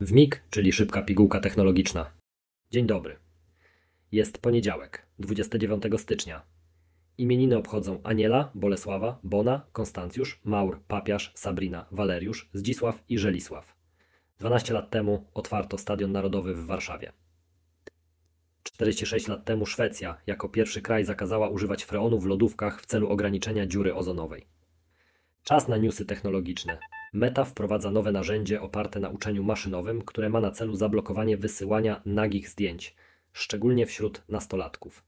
WMIG, czyli szybka pigułka technologiczna. Dzień dobry. Jest poniedziałek, 29 stycznia. Imieniny obchodzą Aniela, Bolesława, Bona, Konstancjusz, Maur, Papiarz, Sabrina, Waleriusz, Zdzisław i Żelisław. 12 lat temu otwarto Stadion Narodowy w Warszawie. 46 lat temu Szwecja jako pierwszy kraj zakazała używać freonu w lodówkach w celu ograniczenia dziury ozonowej. Czas na newsy technologiczne. Meta wprowadza nowe narzędzie oparte na uczeniu maszynowym, które ma na celu zablokowanie wysyłania nagich zdjęć, szczególnie wśród nastolatków.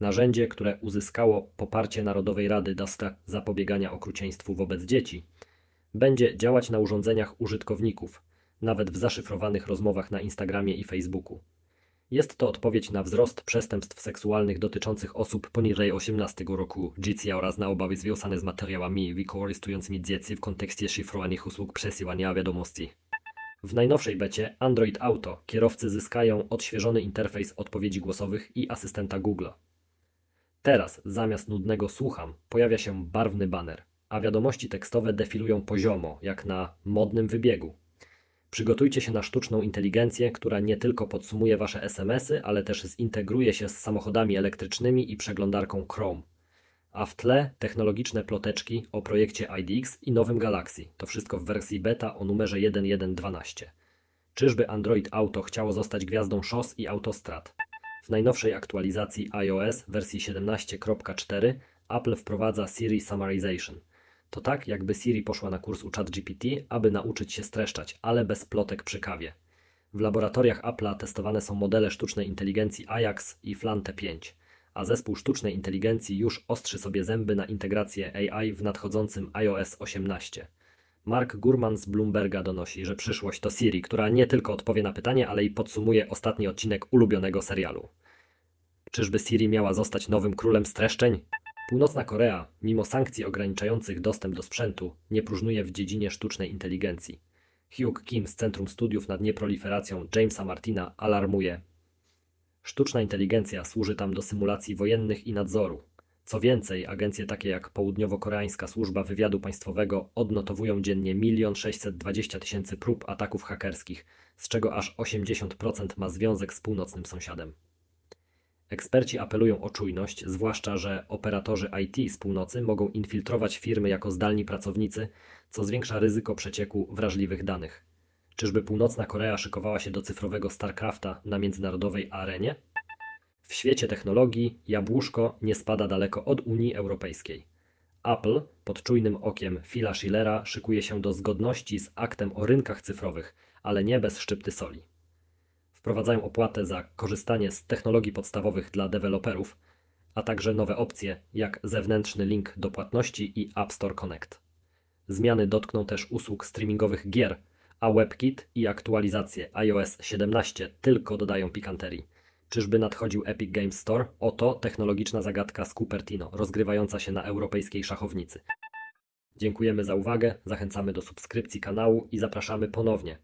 Narzędzie, które uzyskało poparcie Narodowej Rady do zapobiegania okrucieństwu wobec dzieci, będzie działać na urządzeniach użytkowników, nawet w zaszyfrowanych rozmowach na Instagramie i Facebooku. Jest to odpowiedź na wzrost przestępstw seksualnych dotyczących osób poniżej 18 roku życia oraz na obawy związane z materiałami wykorzystującymi dzieci w kontekście szyfrowanych usług przesyłania wiadomości. W najnowszej becie Android Auto kierowcy zyskają odświeżony interfejs odpowiedzi głosowych i asystenta Google. Teraz zamiast nudnego słucham pojawia się barwny banner, a wiadomości tekstowe defilują poziomo, jak na modnym wybiegu. Przygotujcie się na sztuczną inteligencję, która nie tylko podsumuje Wasze SMS-y, ale też zintegruje się z samochodami elektrycznymi i przeglądarką Chrome. A w tle technologiczne ploteczki o projekcie IDX i nowym Galaxy. To wszystko w wersji beta o numerze 1.1.12. Czyżby Android Auto chciało zostać gwiazdą szos i autostrad? W najnowszej aktualizacji iOS wersji 17.4 Apple wprowadza Siri Summarization – to tak, jakby Siri poszła na kurs u ChatGPT, aby nauczyć się streszczać, ale bez plotek przy kawie. W laboratoriach Apple'a testowane są modele sztucznej inteligencji Ajax i Flante 5, a zespół sztucznej inteligencji już ostrzy sobie zęby na integrację AI w nadchodzącym iOS 18. Mark Gurman z Bloomberga donosi, że przyszłość to Siri, która nie tylko odpowie na pytanie, ale i podsumuje ostatni odcinek ulubionego serialu. Czyżby Siri miała zostać nowym królem streszczeń? Północna Korea, mimo sankcji ograniczających dostęp do sprzętu, nie próżnuje w dziedzinie sztucznej inteligencji. Hugh Kim z Centrum Studiów nad Nieproliferacją Jamesa Martina alarmuje. Sztuczna inteligencja służy tam do symulacji wojennych i nadzoru. Co więcej, agencje takie jak Południowo-Koreańska Służba Wywiadu Państwowego odnotowują dziennie 1 620 tysięcy prób ataków hakerskich, z czego aż 80% ma związek z północnym sąsiadem. Eksperci apelują o czujność, zwłaszcza że operatorzy IT z północy mogą infiltrować firmy jako zdalni pracownicy, co zwiększa ryzyko przecieku wrażliwych danych. Czyżby Północna Korea szykowała się do cyfrowego StarCrafta na międzynarodowej arenie? W świecie technologii jabłuszko nie spada daleko od Unii Europejskiej. Apple pod czujnym okiem Phila Schillera szykuje się do zgodności z aktem o rynkach cyfrowych, ale nie bez szczypty soli wprowadzają opłatę za korzystanie z technologii podstawowych dla deweloperów, a także nowe opcje jak zewnętrzny link do płatności i App Store Connect. Zmiany dotkną też usług streamingowych gier, a WebKit i aktualizacje iOS 17 tylko dodają pikanterii. Czyżby nadchodził Epic Games Store? Oto technologiczna zagadka z Cupertino, rozgrywająca się na europejskiej szachownicy. Dziękujemy za uwagę, zachęcamy do subskrypcji kanału i zapraszamy ponownie